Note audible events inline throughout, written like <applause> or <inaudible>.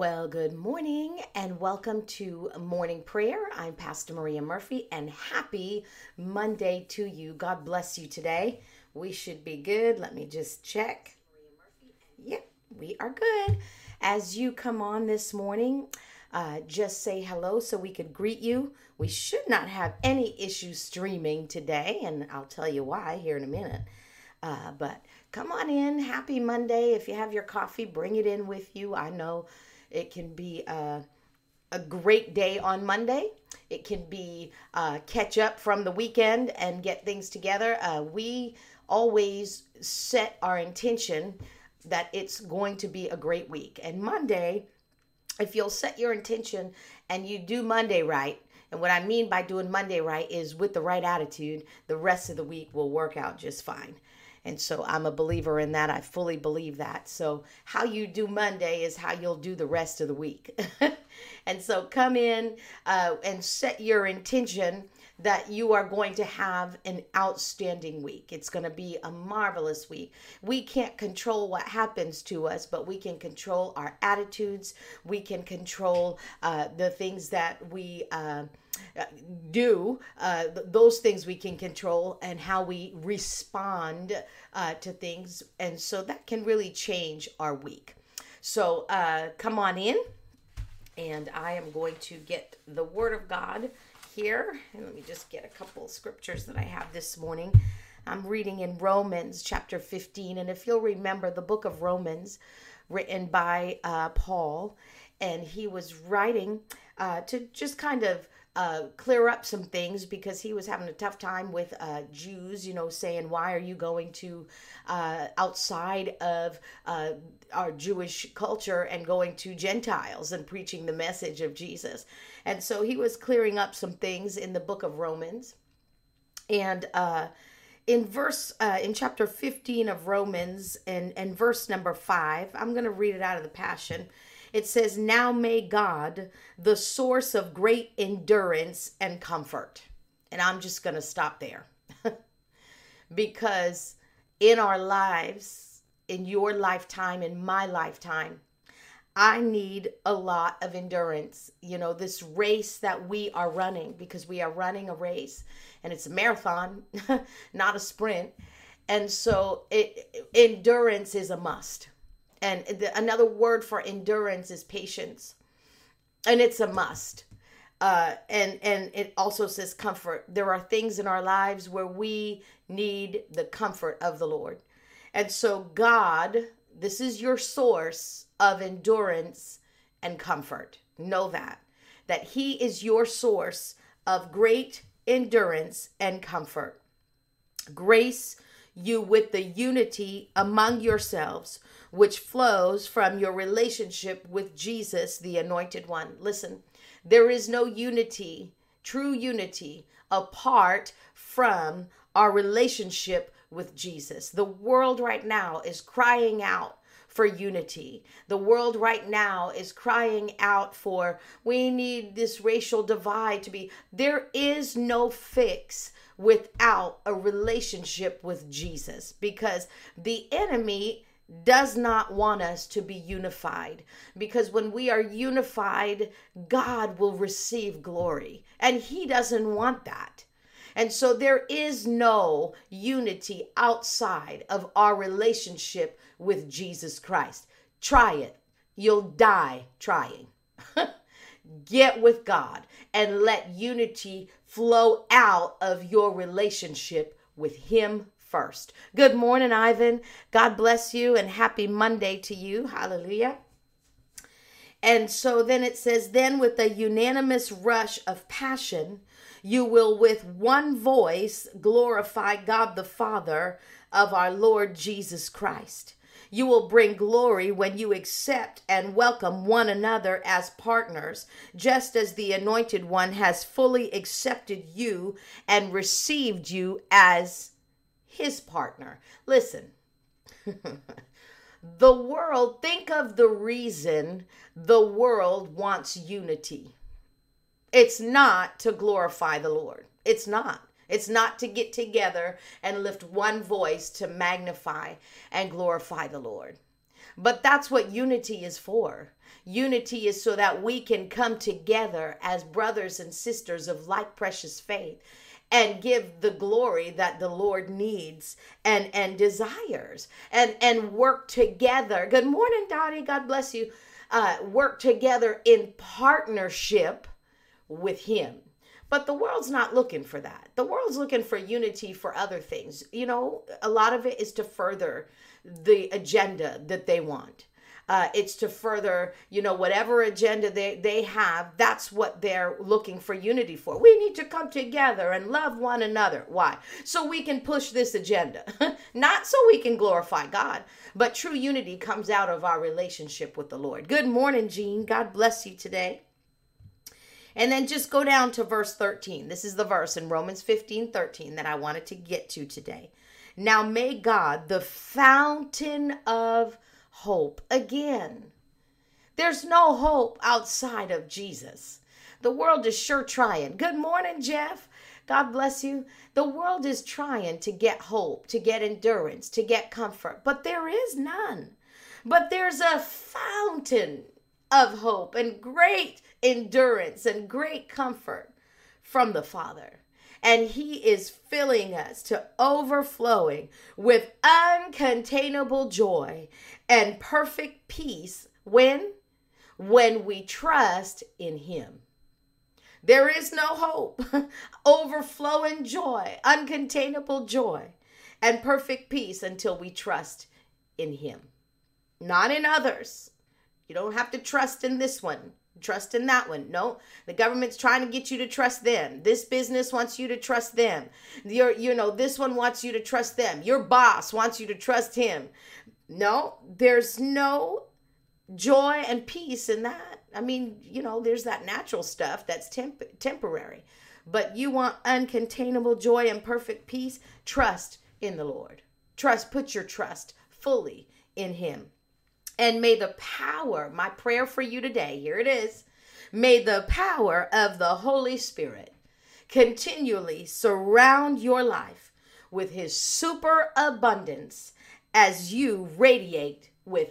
Well, good morning and welcome to morning prayer. I'm Pastor Maria Murphy and happy Monday to you. God bless you today. We should be good. Let me just check. Yep, we are good. As you come on this morning, uh, just say hello so we could greet you. We should not have any issues streaming today, and I'll tell you why here in a minute. Uh, but come on in. Happy Monday. If you have your coffee, bring it in with you. I know it can be a, a great day on Monday. It can be uh, catch up from the weekend and get things together. Uh, we always set our intention that it's going to be a great week. And Monday, if you'll set your intention and you do Monday right, and what I mean by doing Monday right is with the right attitude, the rest of the week will work out just fine. And so I'm a believer in that. I fully believe that. So, how you do Monday is how you'll do the rest of the week. <laughs> and so, come in uh, and set your intention that you are going to have an outstanding week. It's going to be a marvelous week. We can't control what happens to us, but we can control our attitudes. We can control uh, the things that we. Uh, do uh, those things we can control and how we respond uh, to things. And so that can really change our week. So uh, come on in. And i am going to get the word of god here. And let me just get a couple scriptures that i have this morning. I'm reading in romans chapter 15 and if you'll remember the book of romans written by uh, paul. And he was writing uh, to just kind of uh, clear up some things because he was having a tough time with uh, Jews, you know, saying, Why are you going to uh, outside of uh, our Jewish culture and going to Gentiles and preaching the message of Jesus? And so he was clearing up some things in the book of Romans. And uh, in verse uh, in chapter 15 of romans and and verse number five i'm going to read it out of the passion it says, Now may God, the source of great endurance and comfort. And I'm just going to stop there. <laughs> because in our lives, in your lifetime, in my lifetime, I need a lot of endurance. You know, this race that we are running, because we are running a race and it's a marathon, <laughs> not a sprint. And so it endurance is a must and the, another word for endurance is patience. And it's a must. Uh, and and it also says comfort. There are things in our lives where we need the comfort of the lord. And so god this is your source of endurance and comfort. Know that that he is your source of great endurance and comfort. Grace you with the unity among yourselves which flows from your relationship with Jesus, the Anointed One. Listen, there is no unity, true unity, apart from our relationship with Jesus. The world right now is crying out for unity. The world right now is crying out for we need this racial divide to be. There is no fix without a relationship with Jesus because the enemy does not want us to be unified because when we are unified, God will receive glory, and He doesn't want that. And so there is no unity outside of our relationship with Jesus Christ. Try it, you'll die trying. <laughs> Get with God and let unity flow out of your relationship with Him first. Good morning, Ivan. God bless you and happy Monday to you. Hallelujah. And so then it says, then with a unanimous rush of passion, you will with one voice glorify God the Father of our Lord Jesus Christ. You will bring glory when you accept and welcome one another as partners, just as the Anointed One has fully accepted you and received you as his partner. Listen, <laughs> the world, think of the reason the world wants unity. It's not to glorify the Lord. It's not. It's not to get together and lift one voice to magnify and glorify the Lord. But that's what unity is for. Unity is so that we can come together as brothers and sisters of like precious faith and give the glory that the Lord needs and and desires and and work together. Good morning, Dottie. God bless you. Uh, work together in partnership with Him. But the world's not looking for that. The world's looking for unity for other things. You know, a lot of it is to further the agenda that they want. Uh, it's to further, you know, whatever agenda they, they have, that's what they're looking for unity for. We need to come together and love one another. Why? So we can push this agenda, <laughs> not so we can glorify God, but true unity comes out of our relationship with the Lord. Good morning, Jean. God bless you today. And then just go down to verse 13. This is the verse in Romans 15 13 that I wanted to get to today. Now may God, the fountain of hope, again, there's no hope outside of Jesus. The world is sure trying. Good morning, Jeff. God bless you. The world is trying to get hope, to get endurance, to get comfort, but there is none. But there's a fountain of hope and great endurance and great comfort from the Father. And He is filling us to overflowing with uncontainable joy and perfect peace when? When we trust in Him. There is no hope, <laughs> overflowing joy, uncontainable joy, and perfect peace until we trust in Him, not in others. You don't have to trust in this one trust in that one. No, the government's trying to get you to trust them. This business wants you to trust them. Your, you know, this one wants you to trust them. Your boss wants you to trust him. No, there's no joy and peace in that. I mean, you know, there's that natural stuff that's temp- temporary. But you want uncontainable joy and perfect peace? Trust in the Lord. Trust, put your trust fully in him. And may the power, my prayer for you today, here it is, may the power of the Holy Spirit continually surround your life with his super abundance as you radiate with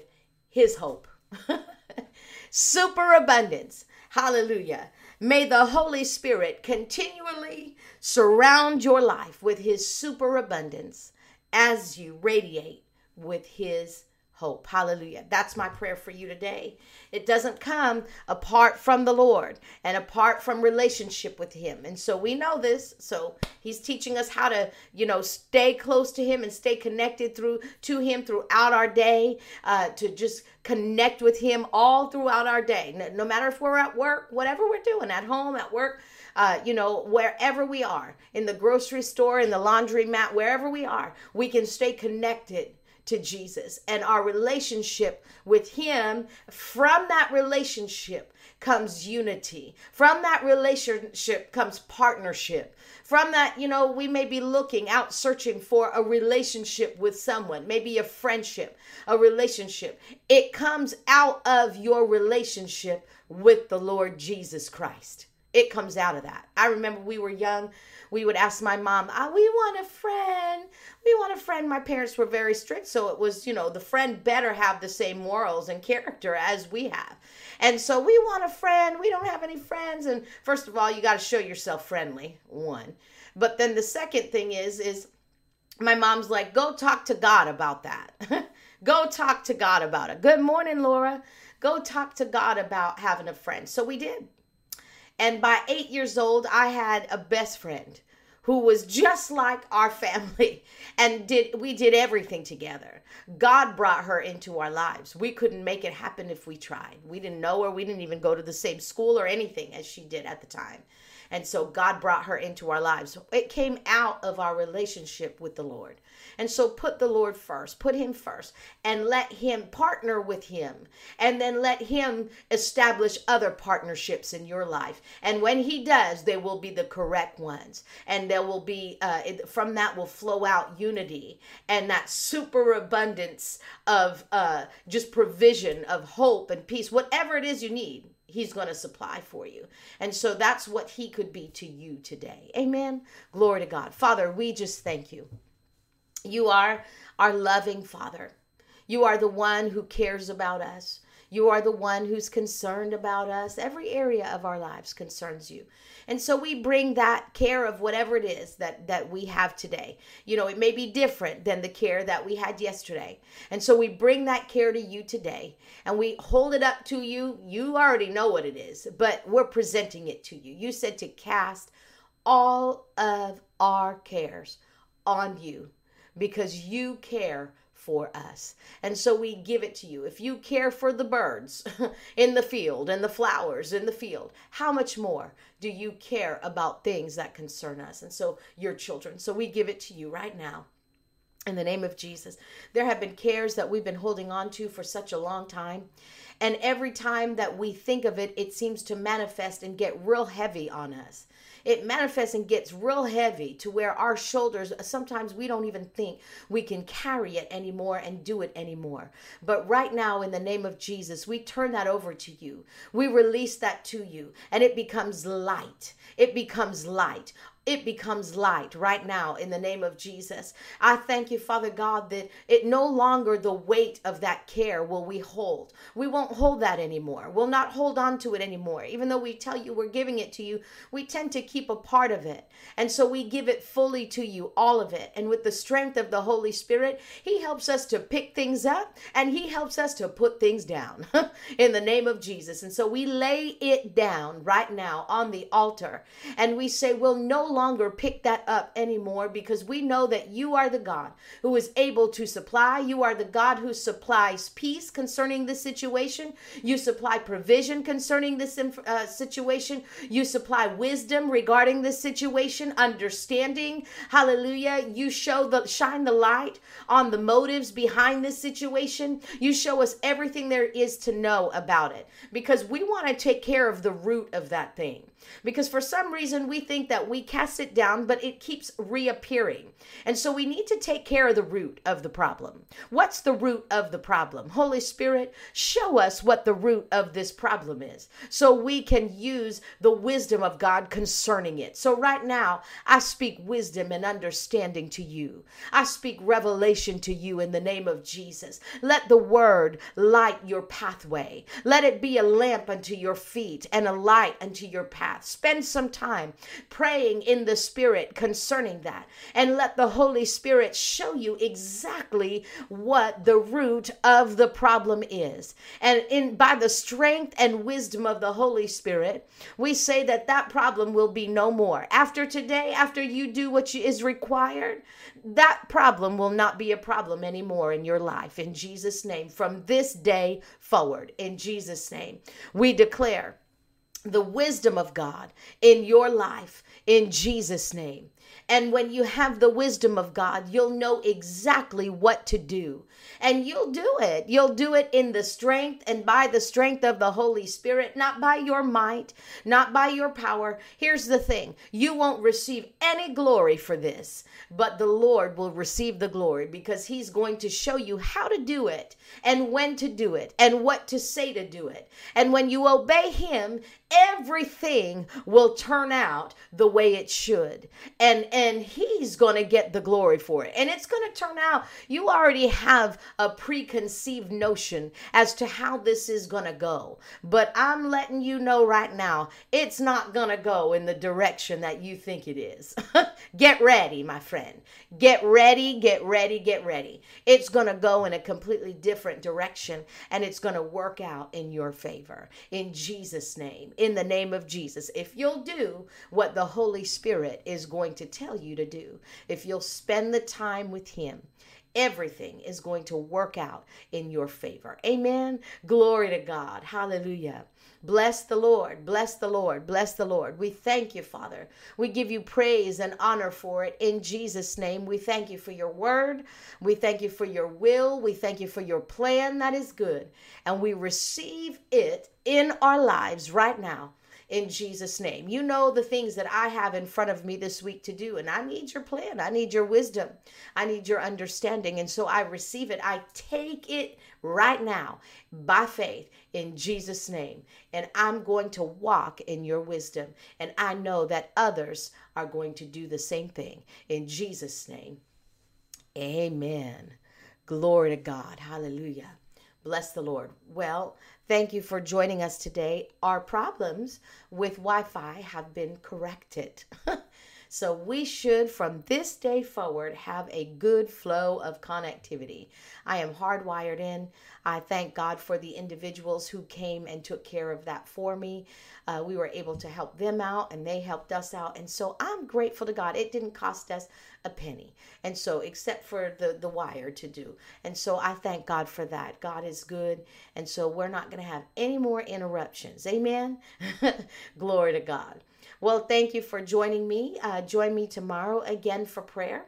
his hope. <laughs> super abundance. Hallelujah. May the Holy Spirit continually surround your life with his super abundance as you radiate with his hope. Hallelujah. That's my prayer for you today. It doesn't come apart from the Lord and apart from relationship with him. And so we know this. So he's teaching us how to, you know, stay close to him and stay connected through to him throughout our day, uh, to just connect with him all throughout our day. No, no matter if we're at work, whatever we're doing, at home, at work, uh, you know, wherever we are, in the grocery store, in the laundry mat, wherever we are, we can stay connected to Jesus and our relationship with Him. From that relationship comes unity. From that relationship comes partnership. From that, you know, we may be looking out searching for a relationship with someone, maybe a friendship, a relationship. It comes out of your relationship with the Lord Jesus Christ. It comes out of that. I remember we were young we would ask my mom, oh, we want a friend. We want a friend. My parents were very strict. So it was, you know, the friend better have the same morals and character as we have. And so we want a friend. We don't have any friends. And first of all, you got to show yourself friendly, one. But then the second thing is, is my mom's like, go talk to God about that. <laughs> go talk to God about it. Good morning, Laura. Go talk to God about having a friend. So we did. And by eight years old, I had a best friend who was just like our family <laughs> and did we did everything together. God brought her into our lives. We couldn't make it happen if we tried. We didn't know her. We didn't even go to the same school or anything as she did at the time. And so God brought her into our lives. It came out of our relationship with the Lord. And so put the Lord first, put Him first, and let Him partner with Him. And then let Him establish other partnerships in your life. And when He does, they will be the correct ones. And there will be, uh, from that will flow out unity and that superabundance of uh, just provision of hope and peace, whatever it is you need he's going to supply for you. And so that's what he could be to you today. Amen. Glory to God. Father, we just thank you. You are our loving Father. You are the one who cares about us. You are the one who's concerned about us. Every area of our lives concerns you. And so we bring that care of whatever it is that that we have today. You know, it may be different than the care that we had yesterday. And so we bring that care to you today and we hold it up to you. You already know what it is, but we're presenting it to you. You said to cast all of our cares on you because you care for us. And so we give it to you. If you care for the birds <laughs> in the field and the flowers in the field, how much more do you care about things that concern us? And so your children. So we give it to you right now. In the name of Jesus, there have been cares that we've been holding on to for such a long time. And every time that we think of it, it seems to manifest and get real heavy on us it manifests and gets real heavy to where our shoulders sometimes we don't even think we can carry it anymore and do it anymore. But right now, in the name of Jesus, we turn that over to you. We release that to you, and it becomes light. It becomes light it becomes light right now in the name of Jesus. I thank you, Father God, that it no longer the weight of that care will we hold. We won't hold that anymore. We'll not hold on to it anymore. Even though we tell you we're giving it to you, we tend to keep a part of it. And so we give it fully to you, all of it. And with the strength of the Holy Spirit, He helps us to pick things up and He helps us to put things down <laughs> in the name of Jesus. And so we lay it down right now on the altar and we say, we'll no longer longer pick that up anymore because we know that you are the God who is able to supply. You are the God who supplies peace concerning this situation. You supply provision concerning this uh, situation. You supply wisdom regarding this situation, understanding. Hallelujah. You show the shine the light on the motives behind this situation. You show us everything there is to know about it because we want to take care of the root of that thing. Because for some reason we think that we cast it down, but it keeps reappearing. And so we need to take care of the root of the problem. What's the root of the problem? Holy Spirit, show us what the root of this problem is so we can use the wisdom of God concerning it. So right now, I speak wisdom and understanding to you. I speak revelation to you in the name of Jesus. Let the word light your pathway. Let it be a lamp unto your feet and a light unto your path path. Spend some time praying in the Spirit concerning that. And let the Holy Spirit show you exactly what the root of the problem is. And in by the strength and wisdom of the Holy Spirit, we say that that problem will be no more. After today, after you do what is required, that problem will not be a problem anymore in your life. In Jesus' name, from this day forward, in Jesus' name, we declare the wisdom of God in your life in Jesus' name. And when you have the wisdom of God, you'll know exactly what to do. And you'll do it. You'll do it in the strength and by the strength of the Holy Spirit, not by your might, not by your power. Here's the thing you won't receive any glory for this, but the Lord will receive the glory because He's going to show you how to do it and when to do it and what to say to do it. And when you obey Him, everything will turn out the way it should. And and he's going to get the glory for it. And it's going to turn out you already have a preconceived notion as to how this is going to go. But I'm letting you know right now, it's not going to go in the direction that you think it is. <laughs> get ready, my friend. Get ready, get ready, get ready. It's going to go in a completely different direction and it's going to work out in your favor. In Jesus name. In the name of Jesus. If you'll do what the Holy Spirit is going to tell you to do, if you'll spend the time with Him, everything is going to work out in your favor. Amen. Glory to God. Hallelujah. Bless the Lord, bless the Lord, bless the Lord. We thank you, Father. We give you praise and honor for it in Jesus' name. We thank you for your word. We thank you for your will. We thank you for your plan that is good. And we receive it in our lives right now in Jesus' name. You know the things that I have in front of me this week to do, and I need your plan. I need your wisdom. I need your understanding. And so I receive it. I take it right now by faith in Jesus' name. And I'm going to walk in your wisdom. And I know that others are going to do the same thing in Jesus' name. Amen. Glory to God. Hallelujah. Bless the Lord. Well, thank you for joining us today. Our problems with Wi Fi have been corrected. <laughs> So we should, from this day forward, have a good flow of connectivity. I am hardwired in. I thank God for the individuals who came and took care of that for me. Uh, we were able to help them out and they helped us out. And so I'm grateful to God. It didn't cost us a penny. And so, except for the, the wire to do. And so I thank God for that. God is good. And so we're not going to have any more interruptions. Amen. <laughs> Glory to God. Well, thank you for joining me. Uh, join me tomorrow again for prayer.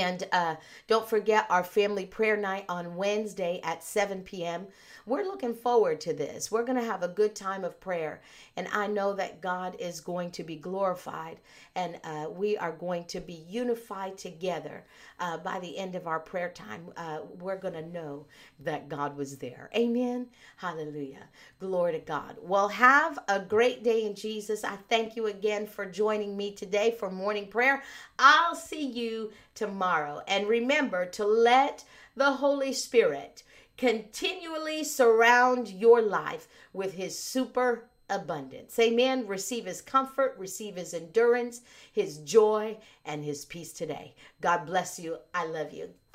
And uh, don't forget our family prayer night on Wednesday at 7 p.m. We're looking forward to this. We're going to have a good time of prayer. And I know that God is going to be glorified and uh, we are going to be unified together uh, by the end of our prayer time. Uh, we're going to know that God was there. Amen. Hallelujah. Glory to God. Well, have a great day in Jesus. I thank you again for joining me today for morning prayer. I'll see you tomorrow. And remember to let the Holy Spirit continually surround your life with his super abundance. Amen. Receive his comfort, receive his endurance, his joy, and his peace today. God bless you. I love you.